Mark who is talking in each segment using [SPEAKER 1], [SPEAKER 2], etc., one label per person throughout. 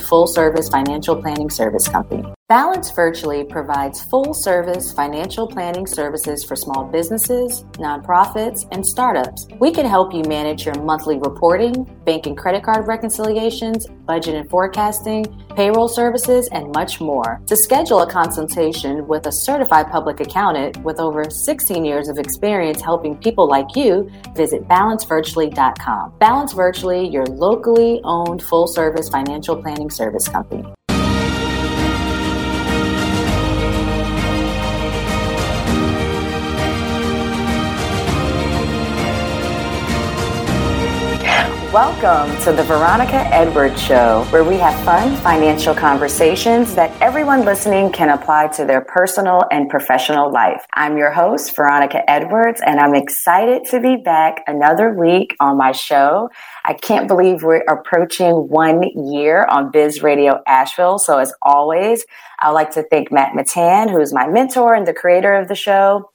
[SPEAKER 1] full service financial planning service company. Balance Virtually provides full service financial planning services for small businesses, nonprofits, and startups. We can help you manage your monthly reporting, bank and credit card reconciliations, budget and forecasting, payroll services, and much more. To schedule a consultation with a certified public accountant with over 16 years of experience helping people like you, visit balancevirtually.com. Balance Virtually, your locally owned full service financial planning service company. Welcome to the Veronica Edwards Show, where we have fun financial conversations that everyone listening can apply to their personal and professional life. I'm your host, Veronica Edwards, and I'm excited to be back another week on my show. I can't believe we're approaching one year on Biz Radio Asheville. So, as always, I'd like to thank Matt Mittan, who's my mentor and the creator of the show.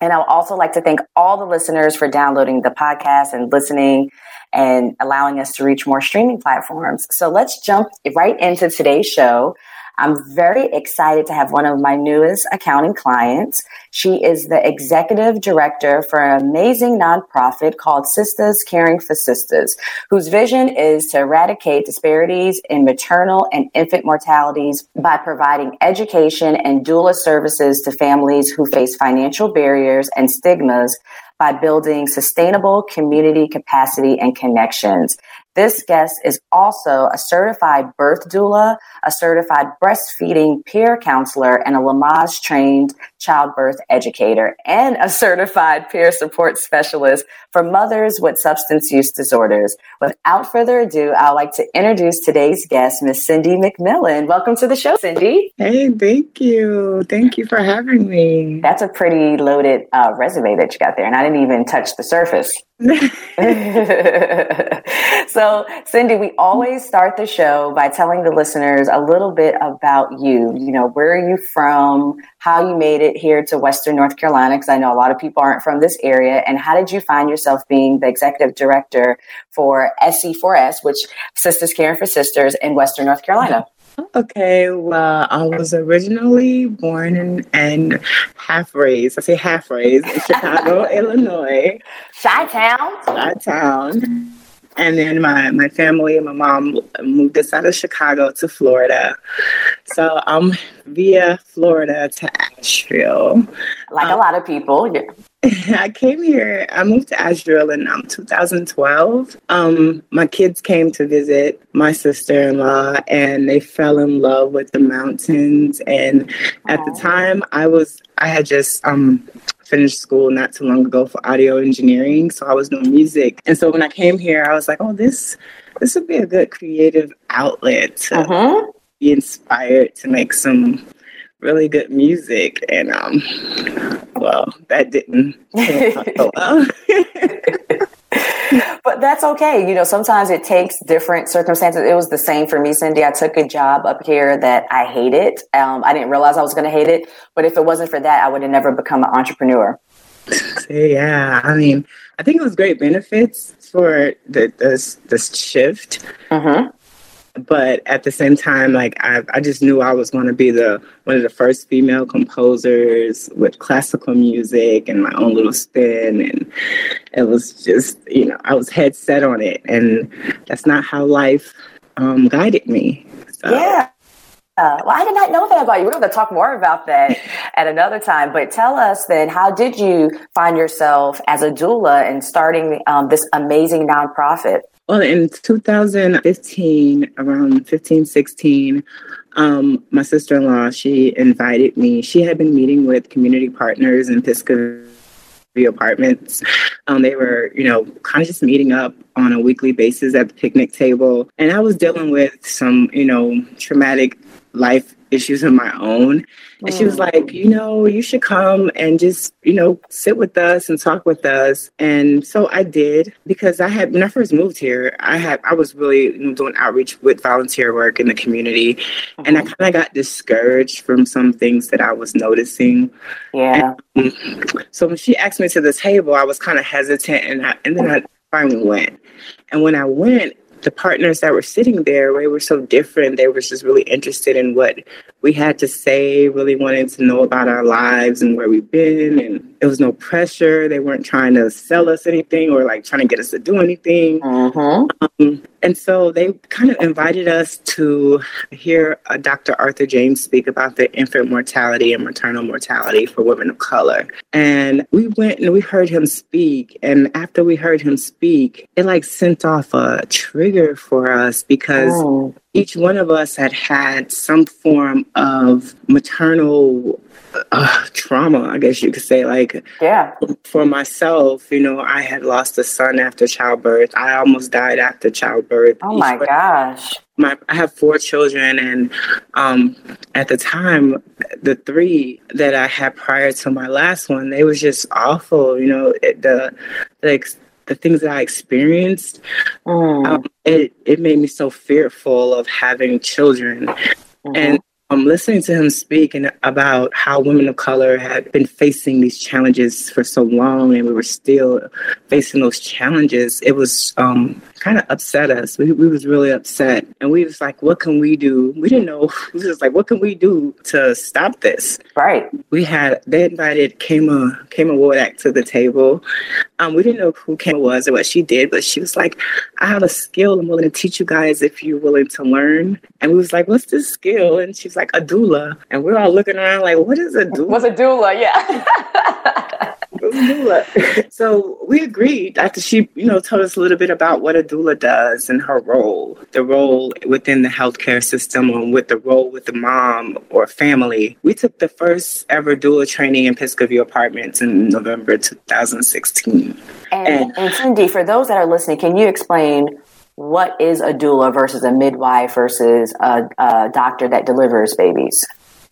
[SPEAKER 1] And I would also like to thank all the listeners for downloading the podcast and listening and allowing us to reach more streaming platforms. So let's jump right into today's show. I'm very excited to have one of my newest accounting clients. She is the executive director for an amazing nonprofit called Sistas Caring 4 Sistas, whose vision is to eradicate disparities in maternal and infant mortalities by providing education and doula services to families who face financial barriers and stigmas by building sustainable community capacity and connections. This guest is also a certified birth doula, a certified breastfeeding peer counselor, and a Lamaze trained childbirth educator, and a certified peer support specialist for mothers with substance use disorders. Without further ado, I'd like to introduce today's guest, Miss Cindy McMillan. Welcome to the show, Cindy.
[SPEAKER 2] Hey, thank you. Thank you for having me.
[SPEAKER 1] That's a pretty loaded uh, resume that you got there, and I didn't even touch the surface. so, Cindy, we always start the show by telling the listeners a little bit about you. You know, where are you from? How you made it here to Western North Carolina? Because I know a lot of people aren't from this area. And how did you find yourself being the executive director for SC4S, which Sistas Caring 4 Sistas in Western North Carolina?
[SPEAKER 2] Okay, well, I was originally born and, and half raised. I say half raised in Chicago, Illinois.
[SPEAKER 1] Chi Town.
[SPEAKER 2] Chi Town. And then my, my family and my mom moved us out of Chicago to Florida. So I'm via Florida to Asheville.
[SPEAKER 1] Like um, a lot of people. Yeah.
[SPEAKER 2] I came here, I moved to Asheville in um, 2012. Um, my kids came to visit my sister in law and they fell in love with the mountains. And at the time, I was, I had just um, finished school not too long ago for audio engineering. So I was doing music. And so when I came here, I was like, oh, this, this would be a good creative outlet to uh-huh. be inspired to make some really good music and um well that didn't well.
[SPEAKER 1] but that's okay. You know, sometimes it takes different circumstances. It was the same for me, Cindy. I took a job up here that I hated. Um, I didn't realize I was going to hate it. But if it wasn't for that, I would have never become an entrepreneur.
[SPEAKER 2] Yeah, I mean, I think it was great benefits for the this this shift. Uh-huh but at the same time, like I, I just knew I was going to be the one of the first female composers with classical music and my own little spin, and it was just you know I was head set on it, and that's not how life um, guided me.
[SPEAKER 1] So. Yeah. Uh, well, I did not know that about you. We're going to talk more about that at another time. But tell us then, how did you find yourself as a doula and starting um, this amazing nonprofit?
[SPEAKER 2] Well, in 2015, around 15, 16, um, my sister in law, she invited me. She had been meeting with community partners in Pisgah View Apartments. Um, they were, you know, kind of just meeting up on a weekly basis at the picnic table. And I was dealing with some, you know, traumatic life issues of my own. And she was mm. like, you know, you should come and just, you know, sit with us and talk with us. And so I did because I had when I first moved here, I had I was really doing outreach with volunteer work in the community. Mm-hmm. And I mm-hmm. kind of got discouraged from some things that I was noticing.
[SPEAKER 1] Yeah.
[SPEAKER 2] And, so when she asked me to the table, I was kind of hesitant and I, and then I finally went. And when I went, the partners that were sitting there, they were so different. They were just really interested in what we had to say, really wanted to know about our lives and where we've been. And it was no pressure. They weren't trying to sell us anything or like trying to get us to do anything.
[SPEAKER 1] Uh-huh.
[SPEAKER 2] Um, and so they kind of invited us to hear uh, Dr. Arthur James speak about the infant mortality and maternal mortality for women of color. And we went and we heard him speak. And after we heard him speak, it like sent off a trigger for us because oh. each one of us had had some form of maternal uh, trauma, I guess you could say. Like,
[SPEAKER 1] yeah,
[SPEAKER 2] for myself, you know, I had lost a son after childbirth. I almost died after childbirth.
[SPEAKER 1] Oh my gosh.
[SPEAKER 2] My, I have four children, and um, at the time, the three that I had prior to my last one, they was just awful. You know, it, the the the things that I experienced, mm. um, it it made me so fearful of having children. Mm-hmm. And um, listening to him speak and about how women of color had been facing these challenges for so long and we were still facing those challenges, it was um, kind of upset us. We, we was really upset. And we was like, what can we do? We didn't know. We was like, what can we do to stop this?
[SPEAKER 1] Right.
[SPEAKER 2] We had, they invited Kama, Kama Wodak to the table. Um, we didn't know who Kama was or what she did, but she was like, I have a skill I'm willing to teach you guys if you're willing to learn. And we was like, what's this skill? And she's like, a doula. And we're all looking around like, what is a doula?
[SPEAKER 1] What's a doula? Yeah.
[SPEAKER 2] doula. so we agreed after she, you know, told us a little bit about what a doula does and her role, the role within the healthcare system and with the role with the mom or family. We took the first ever doula training in Pisgah View Apartments in November 2016.
[SPEAKER 1] And, and, and Cindy, for those that are listening, can you explain what is a doula versus a midwife versus a, a doctor that delivers babies?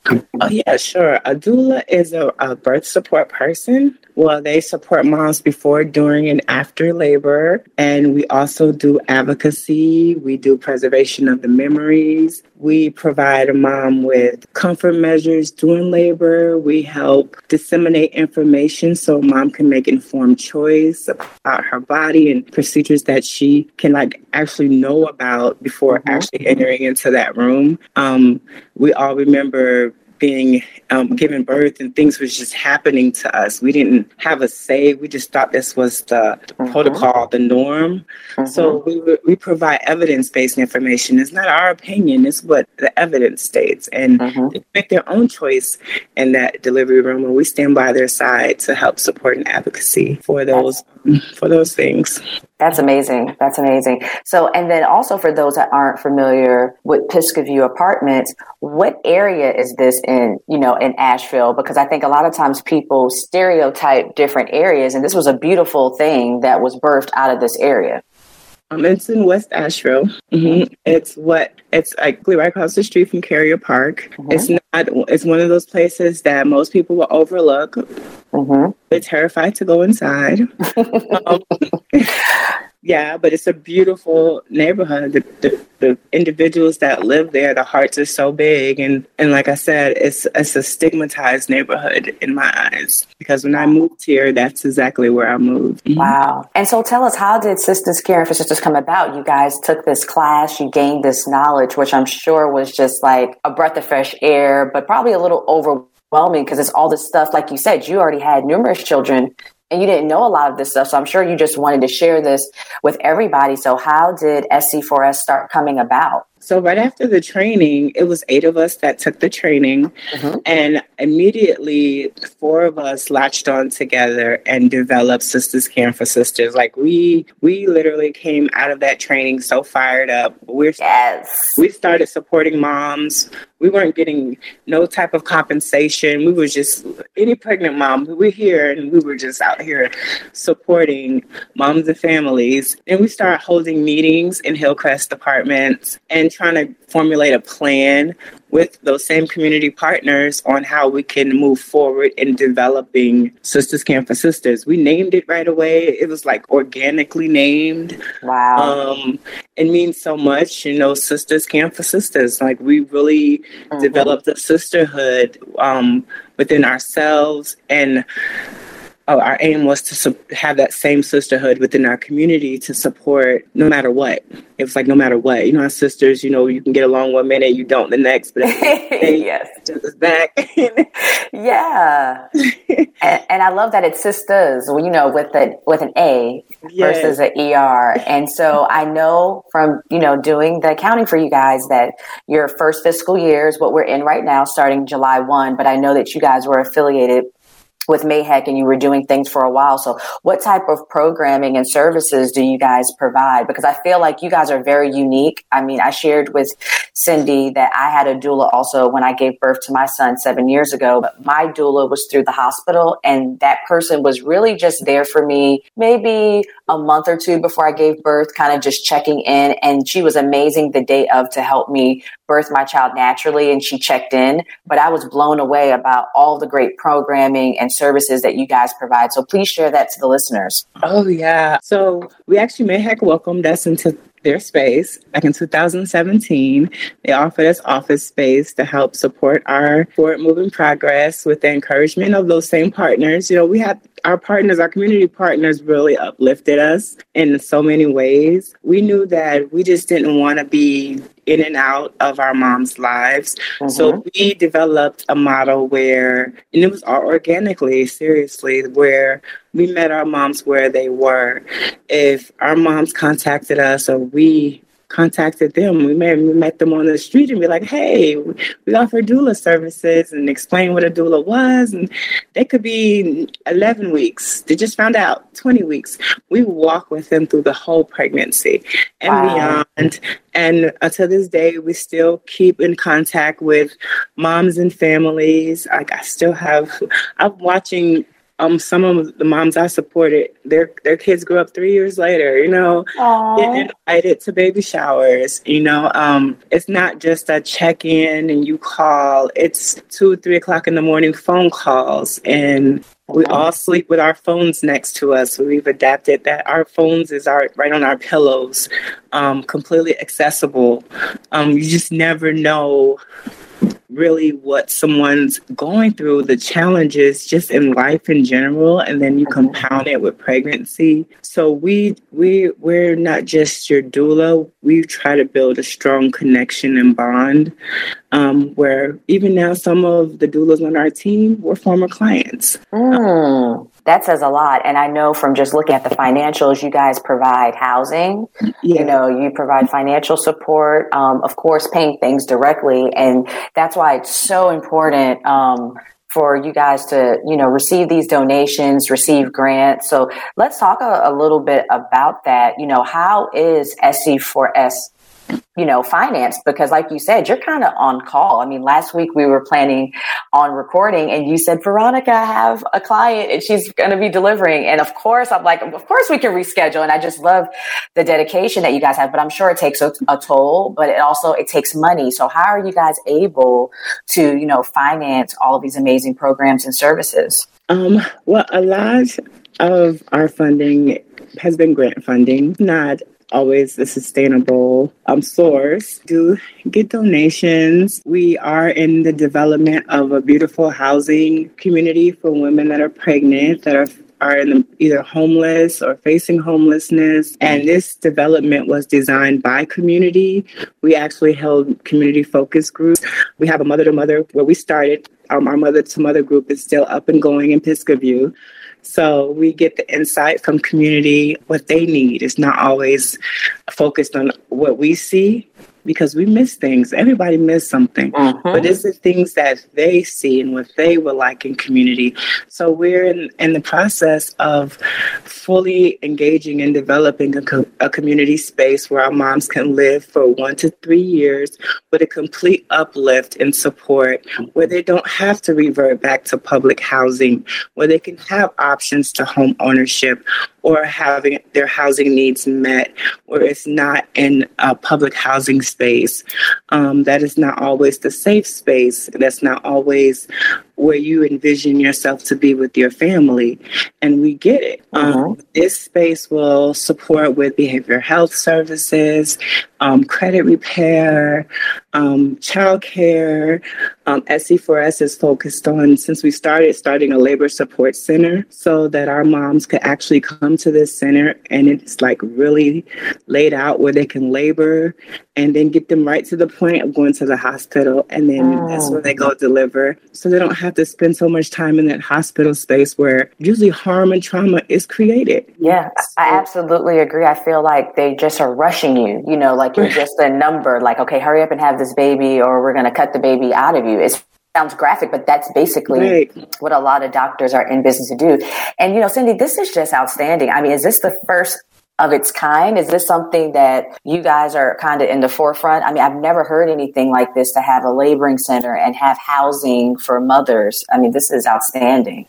[SPEAKER 2] Oh, yeah, sure. A doula is a, a birth support person well, they support moms before, during, and after labor. And we also do advocacy. We do preservation of the memories. We provide a mom with comfort measures during labor. We help disseminate information so mom can make informed choice about her body and procedures that she can like actually know about before mm-hmm. actually entering into that room. Um, we all remember being um, given birth and things was just happening to us. We didn't have a say. We just thought this was the mm-hmm. protocol, the norm. Mm-hmm. So we, we provide evidence based information. It's not our opinion, it's what the evidence states. And mm-hmm. they make their own choice in that delivery room, and we stand by their side to help support and advocacy for those for those things.
[SPEAKER 1] That's amazing. That's amazing. So, and then also for those that aren't familiar with Pisgah View Apartments, what area is this in, you know, in Asheville? Because I think a lot of times people stereotype different areas, and this was a beautiful thing that was birthed out of this area.
[SPEAKER 2] Um, it's in West Asheville. Mm-hmm. It's what it's like right across the street from Carrier Park. Mm-hmm. It's not. It's one of those places that most people will overlook. Mm-hmm. They're terrified to go inside. um, yeah, but it's a beautiful neighborhood. The, the, the, individuals that live there, the hearts are so big, and and like I said, it's it's a stigmatized neighborhood in my eyes. Because when I moved here, that's exactly where I moved.
[SPEAKER 1] Mm-hmm. Wow! And so, tell us, how did Sistas Caring 4 Sistas come about? You guys took this class, you gained this knowledge, which I'm sure was just like a breath of fresh air, but probably a little overwhelming because it's all this stuff. Like you said, you already had numerous children and you didn't know a lot of this stuff. So I'm sure you just wanted to share this with everybody. So how did SC4S start coming about?
[SPEAKER 2] So right after the training, it was eight of us that took the training, mm-hmm. and immediately four of us latched on together and developed Sistas Caring 4 Sistas. Like we we literally came out of that training so fired up. We're
[SPEAKER 1] yes.
[SPEAKER 2] We started supporting moms we weren't getting no type of compensation. We were just any pregnant mom. We were here and we were just out here supporting moms and families. And we started holding meetings in Hillcrest apartments and trying to formulate a plan with those same community partners on how we can move forward in developing Sistas Caring 4 Sistas. We named it right away. It was like organically named.
[SPEAKER 1] Wow.
[SPEAKER 2] Um, it means so much, you know, Sistas Caring 4 Sistas. Like we really mm-hmm. developed a sisterhood um, within ourselves and oh, our aim was to su- have that same sisterhood within our community to support no matter what. It was like no matter what, you know, our sisters, you know, you can get along one minute, you don't the next, but
[SPEAKER 1] yes,
[SPEAKER 2] just back.
[SPEAKER 1] yeah, and, and, I love that it's sisters, Well, you know, with the with an A yes. versus an ER, and so I know from you know doing the accounting for you guys that your first fiscal year is what we're in right now, starting July one, but I know that you guys were affiliated with MAHEC and you were doing things for a while. So what type of programming and services do you guys provide? Because I feel like you guys are very unique. I mean, I shared with Cindy that I had a doula also when I gave birth to my son seven years ago, but my doula was through the hospital and that person was really just there for me maybe a month or two before I gave birth, kind of just checking in. And she was amazing the day of to help me birth my child naturally and she checked in. But I was blown away about all the great programming and services that you guys provide. So please share that to the listeners.
[SPEAKER 2] Oh, yeah. So we actually MAHEC welcomed us into their space back in 2017. They offered us office space to help support our forward moving progress with the encouragement of those same partners. You know, we had our partners, our community partners really uplifted us in so many ways. We knew that we just didn't want to be in and out of our moms' lives. Mm-hmm. So we developed a model where, and it was all organically, seriously, where we met our moms where they were. If our moms contacted us or we contacted them. We met, we met them on the street and be like, hey, we offer doula services and explain what a doula was. And they could be 11 weeks. They just found out 20 weeks. We walk with them through the whole pregnancy and wow. beyond. And until this day, we still keep in contact with moms and families. Like I still have, I'm watching um some of the moms I supported, their their kids grew up three years later, you know, Aww. getting invited to baby showers. You know, um, it's not just a check in and you call. It's two, three o'clock in the morning phone calls and we all sleep with our phones next to us. We've adapted that our phones is our right on our pillows, um, completely accessible. Um, you just never know really what someone's going through, the challenges just in life in general, and then you mm-hmm. compound it with pregnancy. So we we we're not just your doula. We try to build a strong connection and bond. Um, where even now, some of the doulas on our team were former clients.
[SPEAKER 1] Mm that says a lot. And I know from just looking at the financials, you guys provide housing. Yeah. You know, you provide financial support. Um, of course, paying things directly, and that's why it's so important. Um, for you guys to, you know, receive these donations, receive grants. So let's talk a, a little bit about that. You know, how is SC4S you know, financed because like you said, you're kind of on call. I mean, last week we were planning on recording and you said, Veronica, I have a client and she's going to be delivering. And of course, I'm like, of course we can reschedule. And I just love the dedication that you guys have, but I'm sure it takes a, a toll, but it also, it takes money. So how are you guys able to, you know, finance all of these amazing programs and services?
[SPEAKER 2] Um, well, a lot of our funding has been grant funding, not always a sustainable um, source. Do get donations. We are in the development of a beautiful housing community for women that are pregnant, that are are either homeless or facing homelessness. And this development was designed by community. We actually held community focus groups. We have a mother to mother where we started. Um, our mother to mother group is still up and going in Pisgah so we get the insight from community what they need. It's not always focused on what we see. Because we miss things. Everybody miss something, mm-hmm. but it's the things that they see and what they would like in community. So we're in, in the process of fully engaging and developing a, co- a community space where our moms can live for one to three years with a complete uplift and support, where they don't have to revert back to public housing, where they can have options to home ownership or having their housing needs met, where it's not in a public housing space. Um, that is not always the safe space. That's not always where you envision yourself to be with your family. And we get it. Uh-huh. Um, this space will support with behavioral health services, um, credit repair, um, childcare. Um, SC4S is focused on, since we started, starting a labor support center so that our moms could actually come to this center and it's like really laid out where they can labor and then get them right to the point of going to the hospital. And then oh. that's when they go deliver. So they don't have to spend so much time in that hospital space where usually harm and trauma is created.
[SPEAKER 1] Yeah, so, I absolutely agree. I feel like they just are rushing you, you know, like you're just a number, like, okay, hurry up and have this baby or we're going to cut the baby out of you. It sounds graphic, but that's basically right. what a lot of doctors are in business to do. And, you know, Cindy, this is just outstanding. I mean, is this the first of its kind? Is this something that you guys are kind of in the forefront? I mean, I've never heard anything like this to have a laboring center and have housing for mothers. I mean, this is outstanding.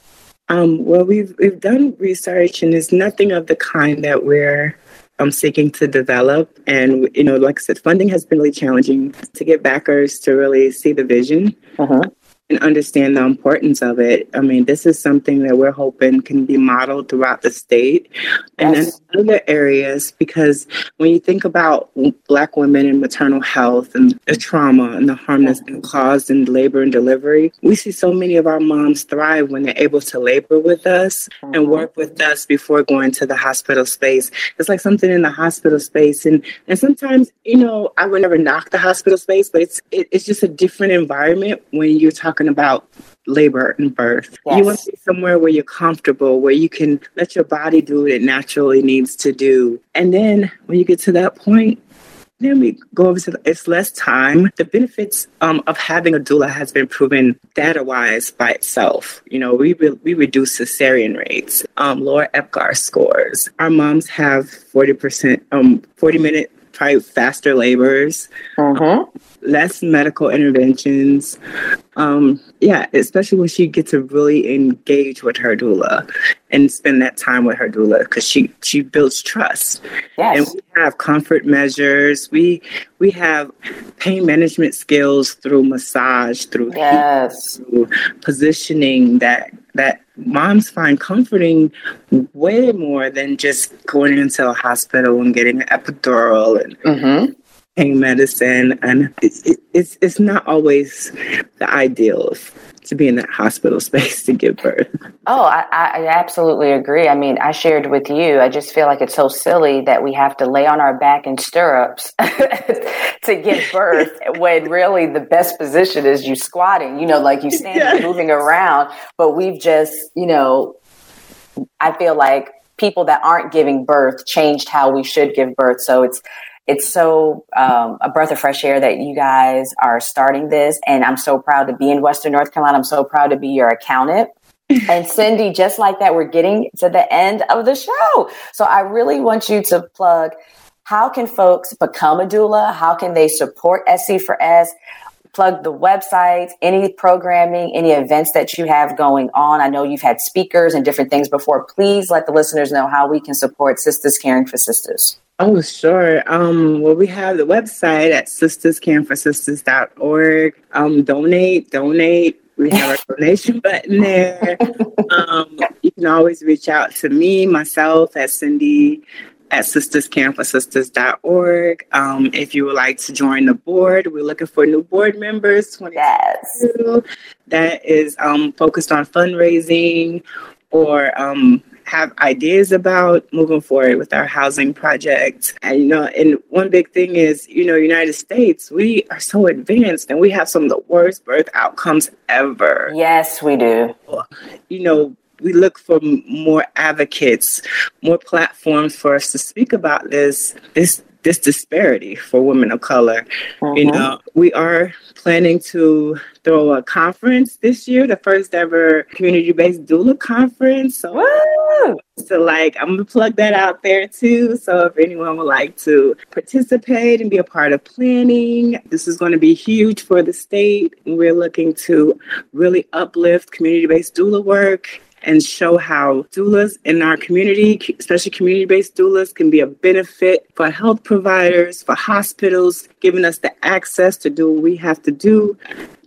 [SPEAKER 2] Um, well, we've we've done research, and it's nothing of the kind that we're um, seeking to develop. And you know, like I said, funding has been really challenging to get backers to really see the vision. Uh-huh and understand the importance of it. I mean, this is something that we're hoping can be modeled throughout the state and yes. in other areas because when you think about Black women and maternal health and the trauma and the harm that's been caused in labor and delivery, we see so many of our moms thrive when they're able to labor with us mm-hmm. and work with us before going to the hospital space. It's like something in the hospital space. And, and sometimes, you know, I would never knock the hospital space, but it's, it, it's just a different environment when you're talking talking about labor and birth. Yes. You want to be somewhere where you're comfortable, where you can let your body do what it naturally needs to do. And then when you get to that point, then we go over to the, it's less time. The benefits um, of having a doula has been proven data wise by itself. You know, we re- we reduce cesarean rates, um, lower APGAR scores. Our moms have forty percent, um, forty minute probably faster labors, uh-huh. less medical interventions. Um, yeah, especially when she gets to really engage with her doula and spend that time with her doula because she she builds trust. Yes. And we have comfort measures. We we have pain management skills through massage, through yes, heat, through positioning that that moms find comforting way more than just going into a hospital and getting an epidural and mm-hmm. Pain medicine. And it, it's it's not always the ideal to be in that hospital space to give birth.
[SPEAKER 1] Oh, I, I, absolutely agree. I mean, I shared with you, I just feel like it's so silly that we have to lay on our back in stirrups to give birth when really the best position is you squatting, you know, like you standing, yes. moving around. But we've just, you know, I feel like people that aren't giving birth changed how we should give birth. So it's it's so um, a breath of fresh air that you guys are starting this. And I'm so proud to be in Western North Carolina. I'm so proud to be your accountant. and Cindy, just like that, we're getting to the end of the show. So I really want you to plug how can folks become a doula? How can they support SC4S? Plug the website, any programming, any events that you have going on. I know you've had speakers and different things before. Please let the listeners know how we can support Sistas Caring 4 Sistas.
[SPEAKER 2] Oh, sure. Um, well, we have the website at sistascaring4sistas.org. Um, donate, donate. We have a donation button there. Um, you can always reach out to me, myself, at Cindy at sistascaring4sistas.org. Um, if you would like to join the board, we're looking for new board members. Yes. That is um, focused on fundraising or um, have ideas about moving forward with our housing project. And you know, and one big thing is, you know, United States, we are so advanced and we have some of the worst birth outcomes ever.
[SPEAKER 1] Yes, we do.
[SPEAKER 2] You know, we look for more advocates, more platforms for us to speak about this this this disparity for women of color. Mm-hmm. You know, we are planning to throw a conference this year, the first ever community based doula conference. So, Woo! so like, I'm gonna plug that out there too. So, if anyone would like to participate and be a part of planning, this is going to be huge for the state. We're looking to really uplift community based doula work and show how doulas in our community, especially community based doulas, can be a benefit for health providers, for hospitals, giving us the access to do what we have to do.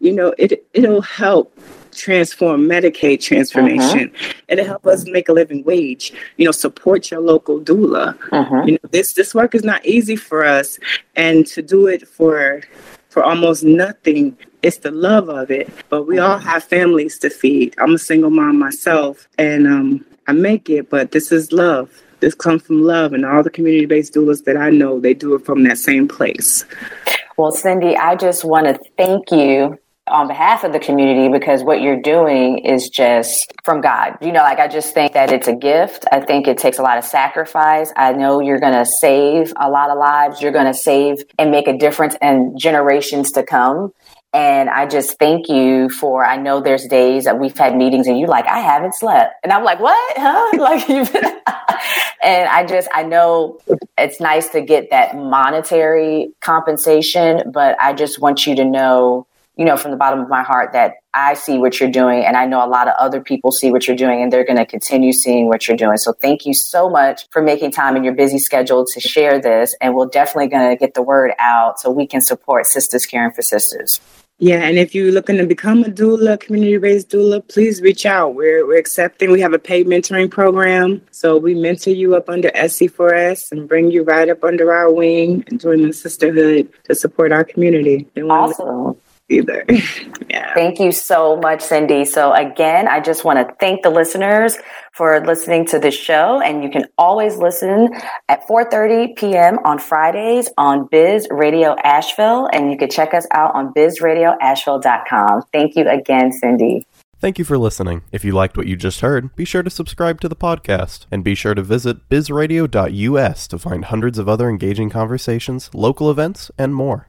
[SPEAKER 2] You know, it, it'll help transform Medicaid transformation. Uh-huh. It'll help us make a living wage. You know, support your local doula. Uh-huh. You know, this this work is not easy for us, and to do it for for almost nothing it's the love of it. But we all have families to feed. I'm a single mom myself, and um, I make it, but this is love. This comes from love, and all the community based doulas that I know, they do it from that same place.
[SPEAKER 1] Well, Cindy, I just want to thank you on behalf of the community because what you're doing is just from God. You know, like I just think that it's a gift. I think it takes a lot of sacrifice. I know you're going to save a lot of lives. You're going to save and make a difference in generations to come. And I just thank you for, I know there's days that we've had meetings and you're like, I haven't slept. And I'm like, what? Huh? Like, and I just, I know it's nice to get that monetary compensation, but I just want you to know, you know, from the bottom of my heart that I see what you're doing and I know a lot of other people see what you're doing and they're going to continue seeing what you're doing. So thank you so much for making time in your busy schedule to share this and we're definitely going to get the word out so we can support Sistas Caring 4 Sistas.
[SPEAKER 2] Yeah, and if you're looking to become a doula, community-based doula, please reach out. We're we're accepting. We have a paid mentoring program, so we mentor you up under SC4S and bring you right up under our wing and join the sisterhood to support our community.
[SPEAKER 1] Awesome
[SPEAKER 2] either. yeah.
[SPEAKER 1] Thank you so much, Cindy. So again, I just want to thank the listeners for listening to this show. And you can always listen at 4.30 p.m. on Fridays on Biz Radio Asheville. And you can check us out on bizradioasheville.com. Thank you again, Cindy.
[SPEAKER 3] Thank you for listening. If you liked what you just heard, be sure to subscribe to the podcast and be sure to visit bizradio.us to find hundreds of other engaging conversations, local events, and more.